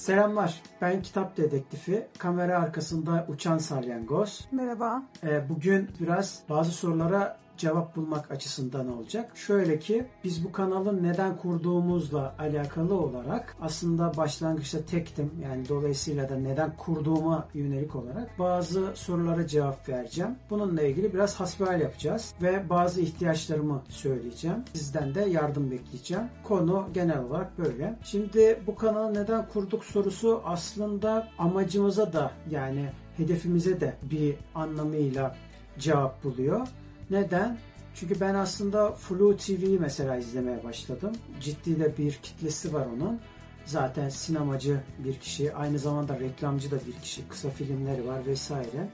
Selamlar. Ben kitap dedektifi. Kamera arkasında uçan salyangoz. Merhaba. Ee, bugün biraz bazı sorulara cevap bulmak açısından olacak. Şöyle ki biz bu kanalı neden kurduğumuzla alakalı olarak aslında başlangıçta tektim. Yani dolayısıyla da neden kurduğuma yönelik olarak bazı sorulara cevap vereceğim. Bununla ilgili biraz hasbihal yapacağız ve bazı ihtiyaçlarımı söyleyeceğim. Sizden de yardım bekleyeceğim. Konu genel olarak böyle. Şimdi bu kanalı neden kurduk sorusu aslında amacımıza da yani hedefimize de bir anlamıyla cevap buluyor. Neden? Çünkü ben aslında Flu TV'yi mesela izlemeye başladım. Ciddi de bir kitlesi var onun. Zaten sinemacı bir kişi, aynı zamanda reklamcı da bir kişi. Kısa filmleri var vesaire.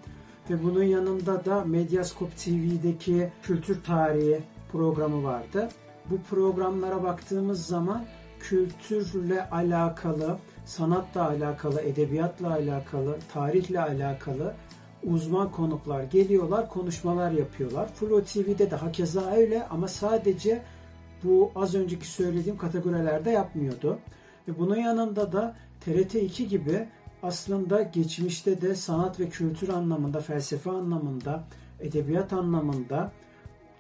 Ve bunun yanında da Medyascope TV'deki kültür tarihi programı vardı. Bu programlara baktığımız zaman kültürle alakalı, sanatla alakalı, edebiyatla alakalı, tarihle alakalı uzman konuklar geliyorlar, konuşmalar yapıyorlar. Flo TV'de de hakeza öyle ama sadece bu az önceki söylediğim kategorilerde yapmıyordu. Ve bunun yanında da TRT 2 gibi aslında geçmişte de sanat ve kültür anlamında, felsefe anlamında, edebiyat anlamında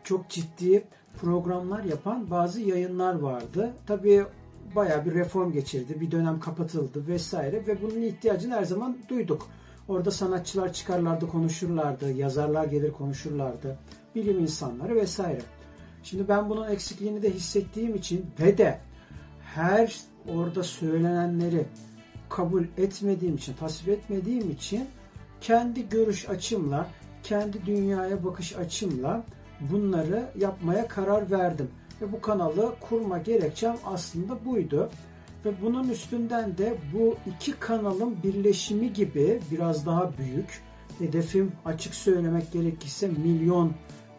çok ciddi programlar yapan bazı yayınlar vardı. Tabii bayağı bir reform geçirdi, bir dönem kapatıldı vesaire ve bunun ihtiyacını her zaman duyduk. Orada sanatçılar çıkarlardı, konuşurlardı, yazarlar gelir konuşurlardı, bilim insanları vesaire. Şimdi ben bunun eksikliğini de hissettiğim için ve de her orada söylenenleri kabul etmediğim için, tasvip etmediğim için kendi görüş açımla, kendi dünyaya bakış açımla bunları yapmaya karar verdim. Ve bu kanalı kurma gerekçem aslında buydu. Ve bunun üstünden de bu iki kanalın birleşimi gibi biraz daha büyük. Hedefim açık söylemek gerekirse milyon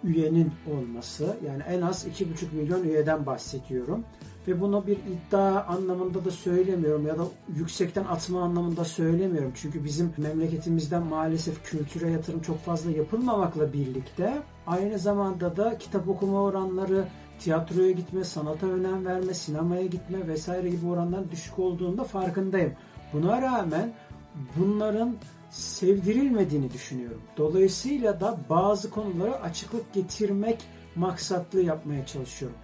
üyenin olması. Yani en az 2,5 milyon üyeden bahsediyorum. Ve bunu bir iddia anlamında da söylemiyorum ya da yüksekten atma anlamında söylemiyorum. Çünkü bizim memleketimizden maalesef kültüre yatırım çok fazla yapılmamakla birlikte aynı zamanda da kitap okuma oranları tiyatroya gitme, sanata önem verme, sinemaya gitme vesaire gibi oranların düşük olduğunda farkındayım. Buna rağmen bunların sevdirilmediğini düşünüyorum. Dolayısıyla da bazı konulara açıklık getirmek maksatlı yapmaya çalışıyorum.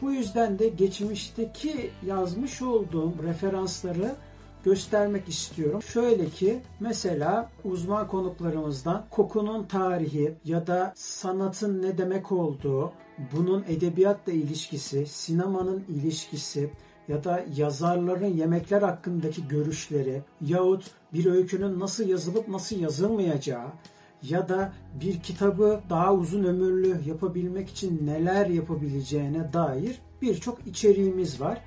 Bu yüzden de geçmişteki yazmış olduğum referansları göstermek istiyorum. Şöyle ki mesela uzman konuklarımızdan kokunun tarihi ya da sanatın ne demek olduğu, bunun edebiyatla ilişkisi, sinemanın ilişkisi ya da yazarların yemekler hakkındaki görüşleri yahut bir öykünün nasıl yazılıp nasıl yazılmayacağı ya da bir kitabı daha uzun ömürlü yapabilmek için neler yapabileceğine dair birçok içeriğimiz var.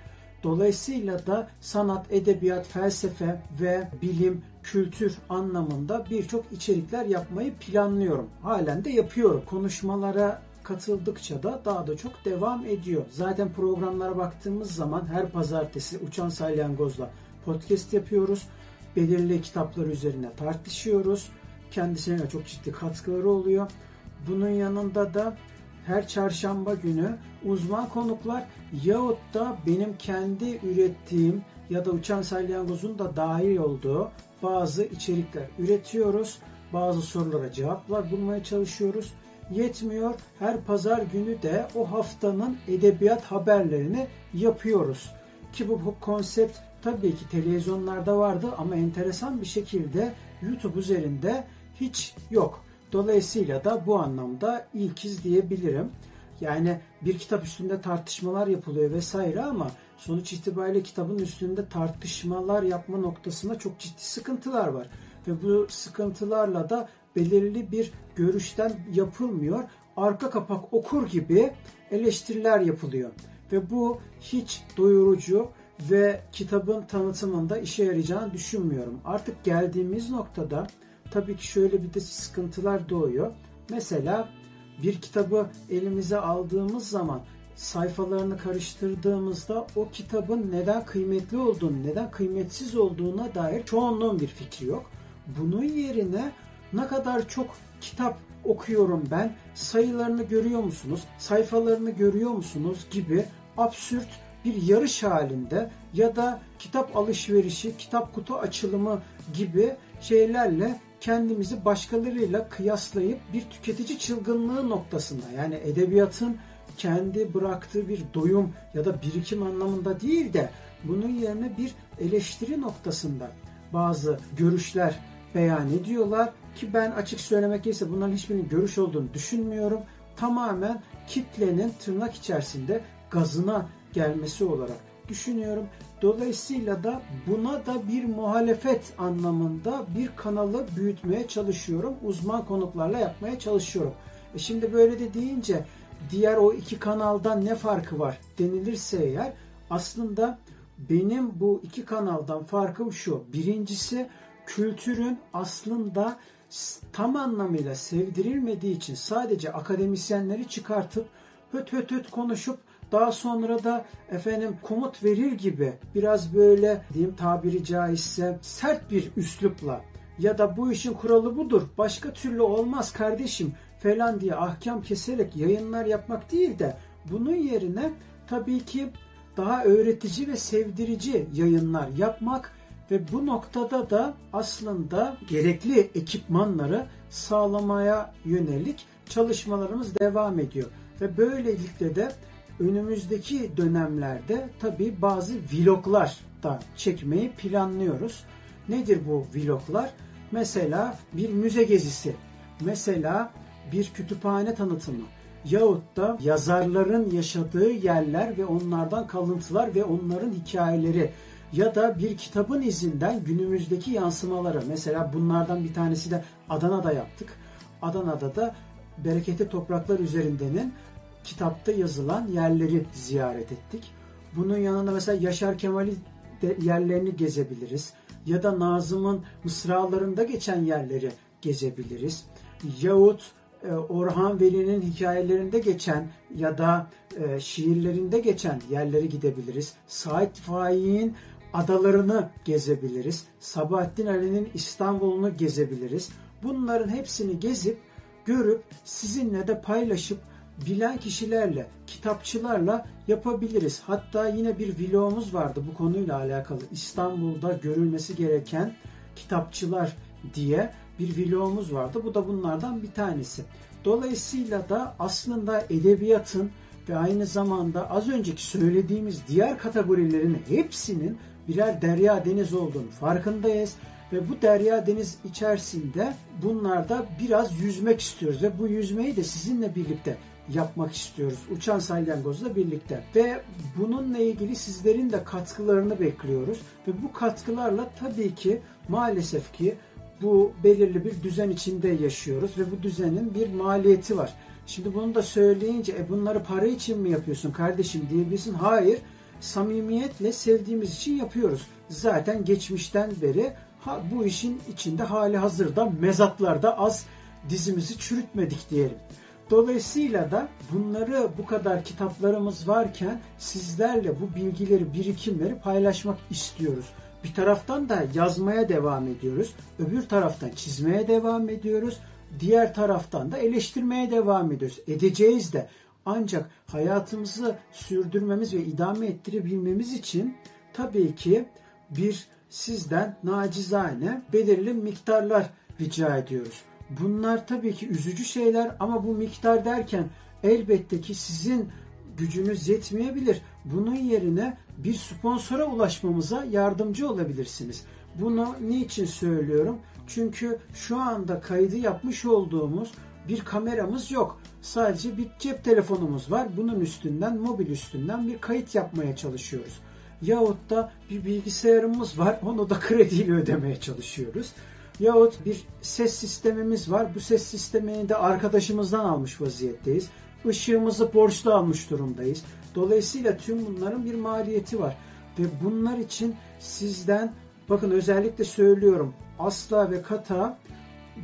Dolayısıyla da sanat, edebiyat, felsefe ve bilim, kültür anlamında birçok içerikler yapmayı planlıyorum. Halen de yapıyorum. Konuşmalara katıldıkça da daha da çok devam ediyor. Zaten programlara baktığımız zaman her pazartesi Uçan Salyangoz'la podcast yapıyoruz. Belirli kitaplar üzerine tartışıyoruz. Kendisine çok ciddi katkıları oluyor. Bunun yanında da her çarşamba günü uzman konuklar yahut da benim kendi ürettiğim ya da Uçan Salyangoz'un da dahil olduğu bazı içerikler üretiyoruz. Bazı sorulara cevaplar bulmaya çalışıyoruz. Yetmiyor. Her pazar günü de o haftanın edebiyat haberlerini yapıyoruz. Ki bu konsept tabii ki televizyonlarda vardı ama enteresan bir şekilde YouTube üzerinde hiç yok. Dolayısıyla da bu anlamda ilkiz diyebilirim. Yani bir kitap üstünde tartışmalar yapılıyor vesaire ama sonuç itibariyle kitabın üstünde tartışmalar yapma noktasında çok ciddi sıkıntılar var. Ve bu sıkıntılarla da belirli bir görüşten yapılmıyor. Arka kapak okur gibi eleştiriler yapılıyor. Ve bu hiç doyurucu ve kitabın tanıtımında işe yarayacağını düşünmüyorum. Artık geldiğimiz noktada tabii ki şöyle bir de sıkıntılar doğuyor. Mesela bir kitabı elimize aldığımız zaman sayfalarını karıştırdığımızda o kitabın neden kıymetli olduğunu, neden kıymetsiz olduğuna dair çoğunluğun bir fikri yok. Bunun yerine ne kadar çok kitap okuyorum ben, sayılarını görüyor musunuz, sayfalarını görüyor musunuz gibi absürt bir yarış halinde ya da kitap alışverişi, kitap kutu açılımı gibi şeylerle kendimizi başkalarıyla kıyaslayıp bir tüketici çılgınlığı noktasında yani edebiyatın kendi bıraktığı bir doyum ya da birikim anlamında değil de bunun yerine bir eleştiri noktasında bazı görüşler beyan ediyorlar ki ben açık söylemek gerekirse bunların hiçbirinin görüş olduğunu düşünmüyorum. Tamamen kitlenin tırnak içerisinde gazına gelmesi olarak düşünüyorum. Dolayısıyla da buna da bir muhalefet anlamında bir kanalı büyütmeye çalışıyorum. Uzman konuklarla yapmaya çalışıyorum. E şimdi böyle de deyince diğer o iki kanaldan ne farkı var denilirse eğer aslında benim bu iki kanaldan farkım şu. Birincisi kültürün aslında tam anlamıyla sevdirilmediği için sadece akademisyenleri çıkartıp höt höt höt konuşup daha sonra da efendim komut verir gibi biraz böyle diyeyim tabiri caizse sert bir üslupla ya da bu işin kuralı budur başka türlü olmaz kardeşim falan diye ahkam keserek yayınlar yapmak değil de bunun yerine tabii ki daha öğretici ve sevdirici yayınlar yapmak ve bu noktada da aslında gerekli ekipmanları sağlamaya yönelik çalışmalarımız devam ediyor. Ve böylelikle de önümüzdeki dönemlerde tabi bazı vloglar da çekmeyi planlıyoruz. Nedir bu vloglar? Mesela bir müze gezisi, mesela bir kütüphane tanıtımı yahut da yazarların yaşadığı yerler ve onlardan kalıntılar ve onların hikayeleri ya da bir kitabın izinden günümüzdeki yansımaları. Mesela bunlardan bir tanesi de Adana'da yaptık. Adana'da da Bereketli Topraklar üzerindenin kitapta yazılan yerleri ziyaret ettik. Bunun yanında mesela Yaşar Kemal'i yerlerini gezebiliriz. Ya da Nazım'ın mısralarında geçen yerleri gezebiliriz. Yahut e, Orhan Veli'nin hikayelerinde geçen ya da e, şiirlerinde geçen yerleri gidebiliriz. Said Faik'in adalarını gezebiliriz. Sabahattin Ali'nin İstanbul'unu gezebiliriz. Bunların hepsini gezip, görüp, sizinle de paylaşıp bilen kişilerle, kitapçılarla yapabiliriz. Hatta yine bir vlogumuz vardı bu konuyla alakalı. İstanbul'da görülmesi gereken kitapçılar diye bir vlogumuz vardı. Bu da bunlardan bir tanesi. Dolayısıyla da aslında edebiyatın ve aynı zamanda az önceki söylediğimiz diğer kategorilerin hepsinin birer derya deniz olduğunu farkındayız ve bu derya deniz içerisinde bunlarda biraz yüzmek istiyoruz ve bu yüzmeyi de sizinle birlikte yapmak istiyoruz. Uçan Salyangoz'la birlikte. Ve bununla ilgili sizlerin de katkılarını bekliyoruz. Ve bu katkılarla tabii ki maalesef ki bu belirli bir düzen içinde yaşıyoruz ve bu düzenin bir maliyeti var. Şimdi bunu da söyleyince e bunları para için mi yapıyorsun kardeşim diyebilirsin. Hayır samimiyetle sevdiğimiz için yapıyoruz. Zaten geçmişten beri ha, bu işin içinde hali hazırda mezatlarda az dizimizi çürütmedik diyelim. Dolayısıyla da bunları bu kadar kitaplarımız varken sizlerle bu bilgileri, birikimleri paylaşmak istiyoruz. Bir taraftan da yazmaya devam ediyoruz. Öbür taraftan çizmeye devam ediyoruz. Diğer taraftan da eleştirmeye devam ediyoruz. Edeceğiz de. Ancak hayatımızı sürdürmemiz ve idame ettirebilmemiz için tabii ki bir sizden nacizane belirli miktarlar rica ediyoruz. Bunlar tabii ki üzücü şeyler ama bu miktar derken elbette ki sizin gücünüz yetmeyebilir. Bunun yerine bir sponsora ulaşmamıza yardımcı olabilirsiniz. Bunu niçin söylüyorum? Çünkü şu anda kaydı yapmış olduğumuz bir kameramız yok. Sadece bir cep telefonumuz var. Bunun üstünden, mobil üstünden bir kayıt yapmaya çalışıyoruz. Yahut da bir bilgisayarımız var. Onu da krediyle ödemeye çalışıyoruz. Yahut bir ses sistemimiz var. Bu ses sistemini de arkadaşımızdan almış vaziyetteyiz. Işığımızı borçlu almış durumdayız. Dolayısıyla tüm bunların bir maliyeti var. Ve bunlar için sizden bakın özellikle söylüyorum asla ve kata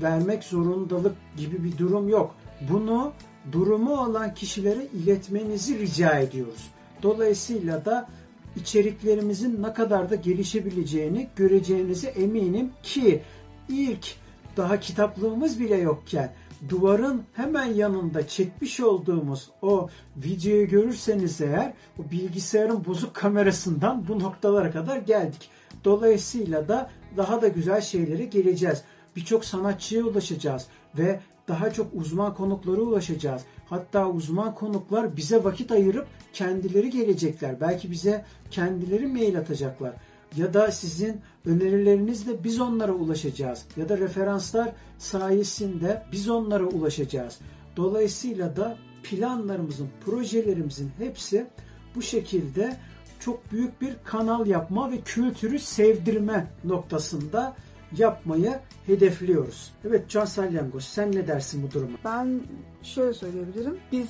vermek zorundalık gibi bir durum yok. Bunu durumu olan kişilere iletmenizi rica ediyoruz. Dolayısıyla da içeriklerimizin ne kadar da gelişebileceğini göreceğinize eminim ki ilk daha kitaplığımız bile yokken duvarın hemen yanında çekmiş olduğumuz o videoyu görürseniz eğer o bilgisayarın bozuk kamerasından bu noktalara kadar geldik. Dolayısıyla da daha da güzel şeylere geleceğiz. Birçok sanatçıya ulaşacağız ve daha çok uzman konuklara ulaşacağız. Hatta uzman konuklar bize vakit ayırıp kendileri gelecekler. Belki bize kendileri mail atacaklar. Ya da sizin önerilerinizle biz onlara ulaşacağız. Ya da referanslar sayesinde biz onlara ulaşacağız. Dolayısıyla da planlarımızın, projelerimizin hepsi bu şekilde çok büyük bir kanal yapma ve kültürü sevdirme noktasında yapmayı hedefliyoruz. Evet Can Salyangoz sen ne dersin bu duruma? Ben şöyle söyleyebilirim. Biz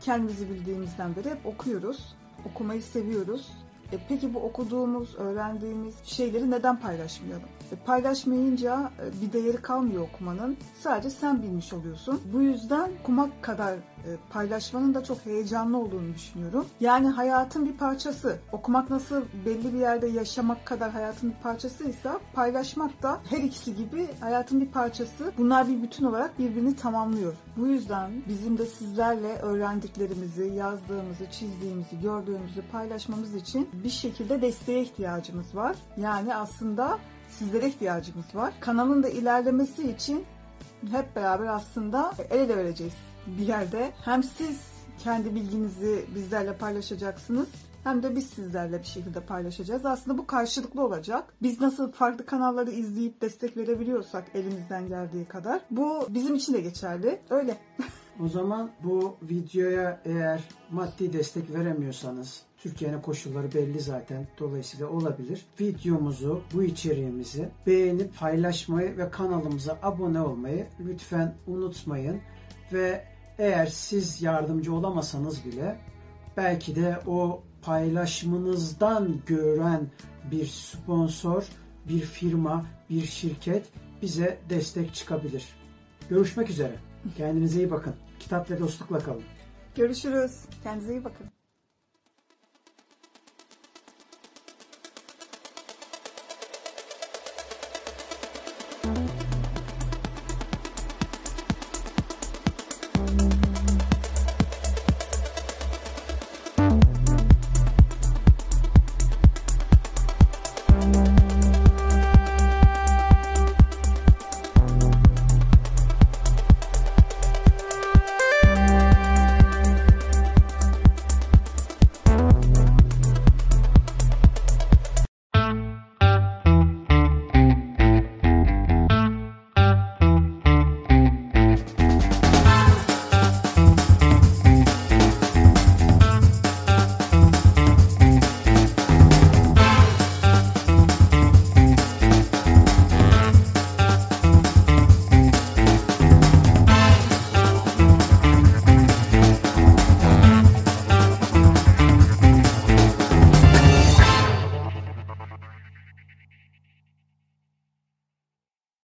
kendimizi bildiğimizden beri hep okuyoruz. Okumayı seviyoruz. E peki bu okuduğumuz, öğrendiğimiz şeyleri neden paylaşmayalım? E paylaşmayınca e, bir değeri kalmıyor okumanın. Sadece sen bilmiş oluyorsun. Bu yüzden okumak kadar e, paylaşmanın da çok heyecanlı olduğunu düşünüyorum. Yani hayatın bir parçası. Okumak nasıl belli bir yerde yaşamak kadar hayatın bir parçasıysa paylaşmak da her ikisi gibi hayatın bir parçası. Bunlar bir bütün olarak birbirini tamamlıyor. Bu yüzden bizim de sizlerle öğrendiklerimizi, yazdığımızı, çizdiğimizi, gördüğümüzü paylaşmamız için bir şekilde desteğe ihtiyacımız var. Yani aslında sizlere ihtiyacımız var. Kanalın da ilerlemesi için hep beraber aslında el ele vereceğiz bir yerde. Hem siz kendi bilginizi bizlerle paylaşacaksınız hem de biz sizlerle bir şekilde paylaşacağız. Aslında bu karşılıklı olacak. Biz nasıl farklı kanalları izleyip destek verebiliyorsak elimizden geldiği kadar bu bizim için de geçerli. Öyle. O zaman bu videoya eğer maddi destek veremiyorsanız Türkiye'nin koşulları belli zaten. Dolayısıyla olabilir. Videomuzu, bu içeriğimizi beğenip paylaşmayı ve kanalımıza abone olmayı lütfen unutmayın. Ve eğer siz yardımcı olamasanız bile belki de o paylaşımınızdan gören bir sponsor, bir firma, bir şirket bize destek çıkabilir. Görüşmek üzere. Kendinize iyi bakın. Kitap ve dostlukla kalın. Görüşürüz. Kendinize iyi bakın.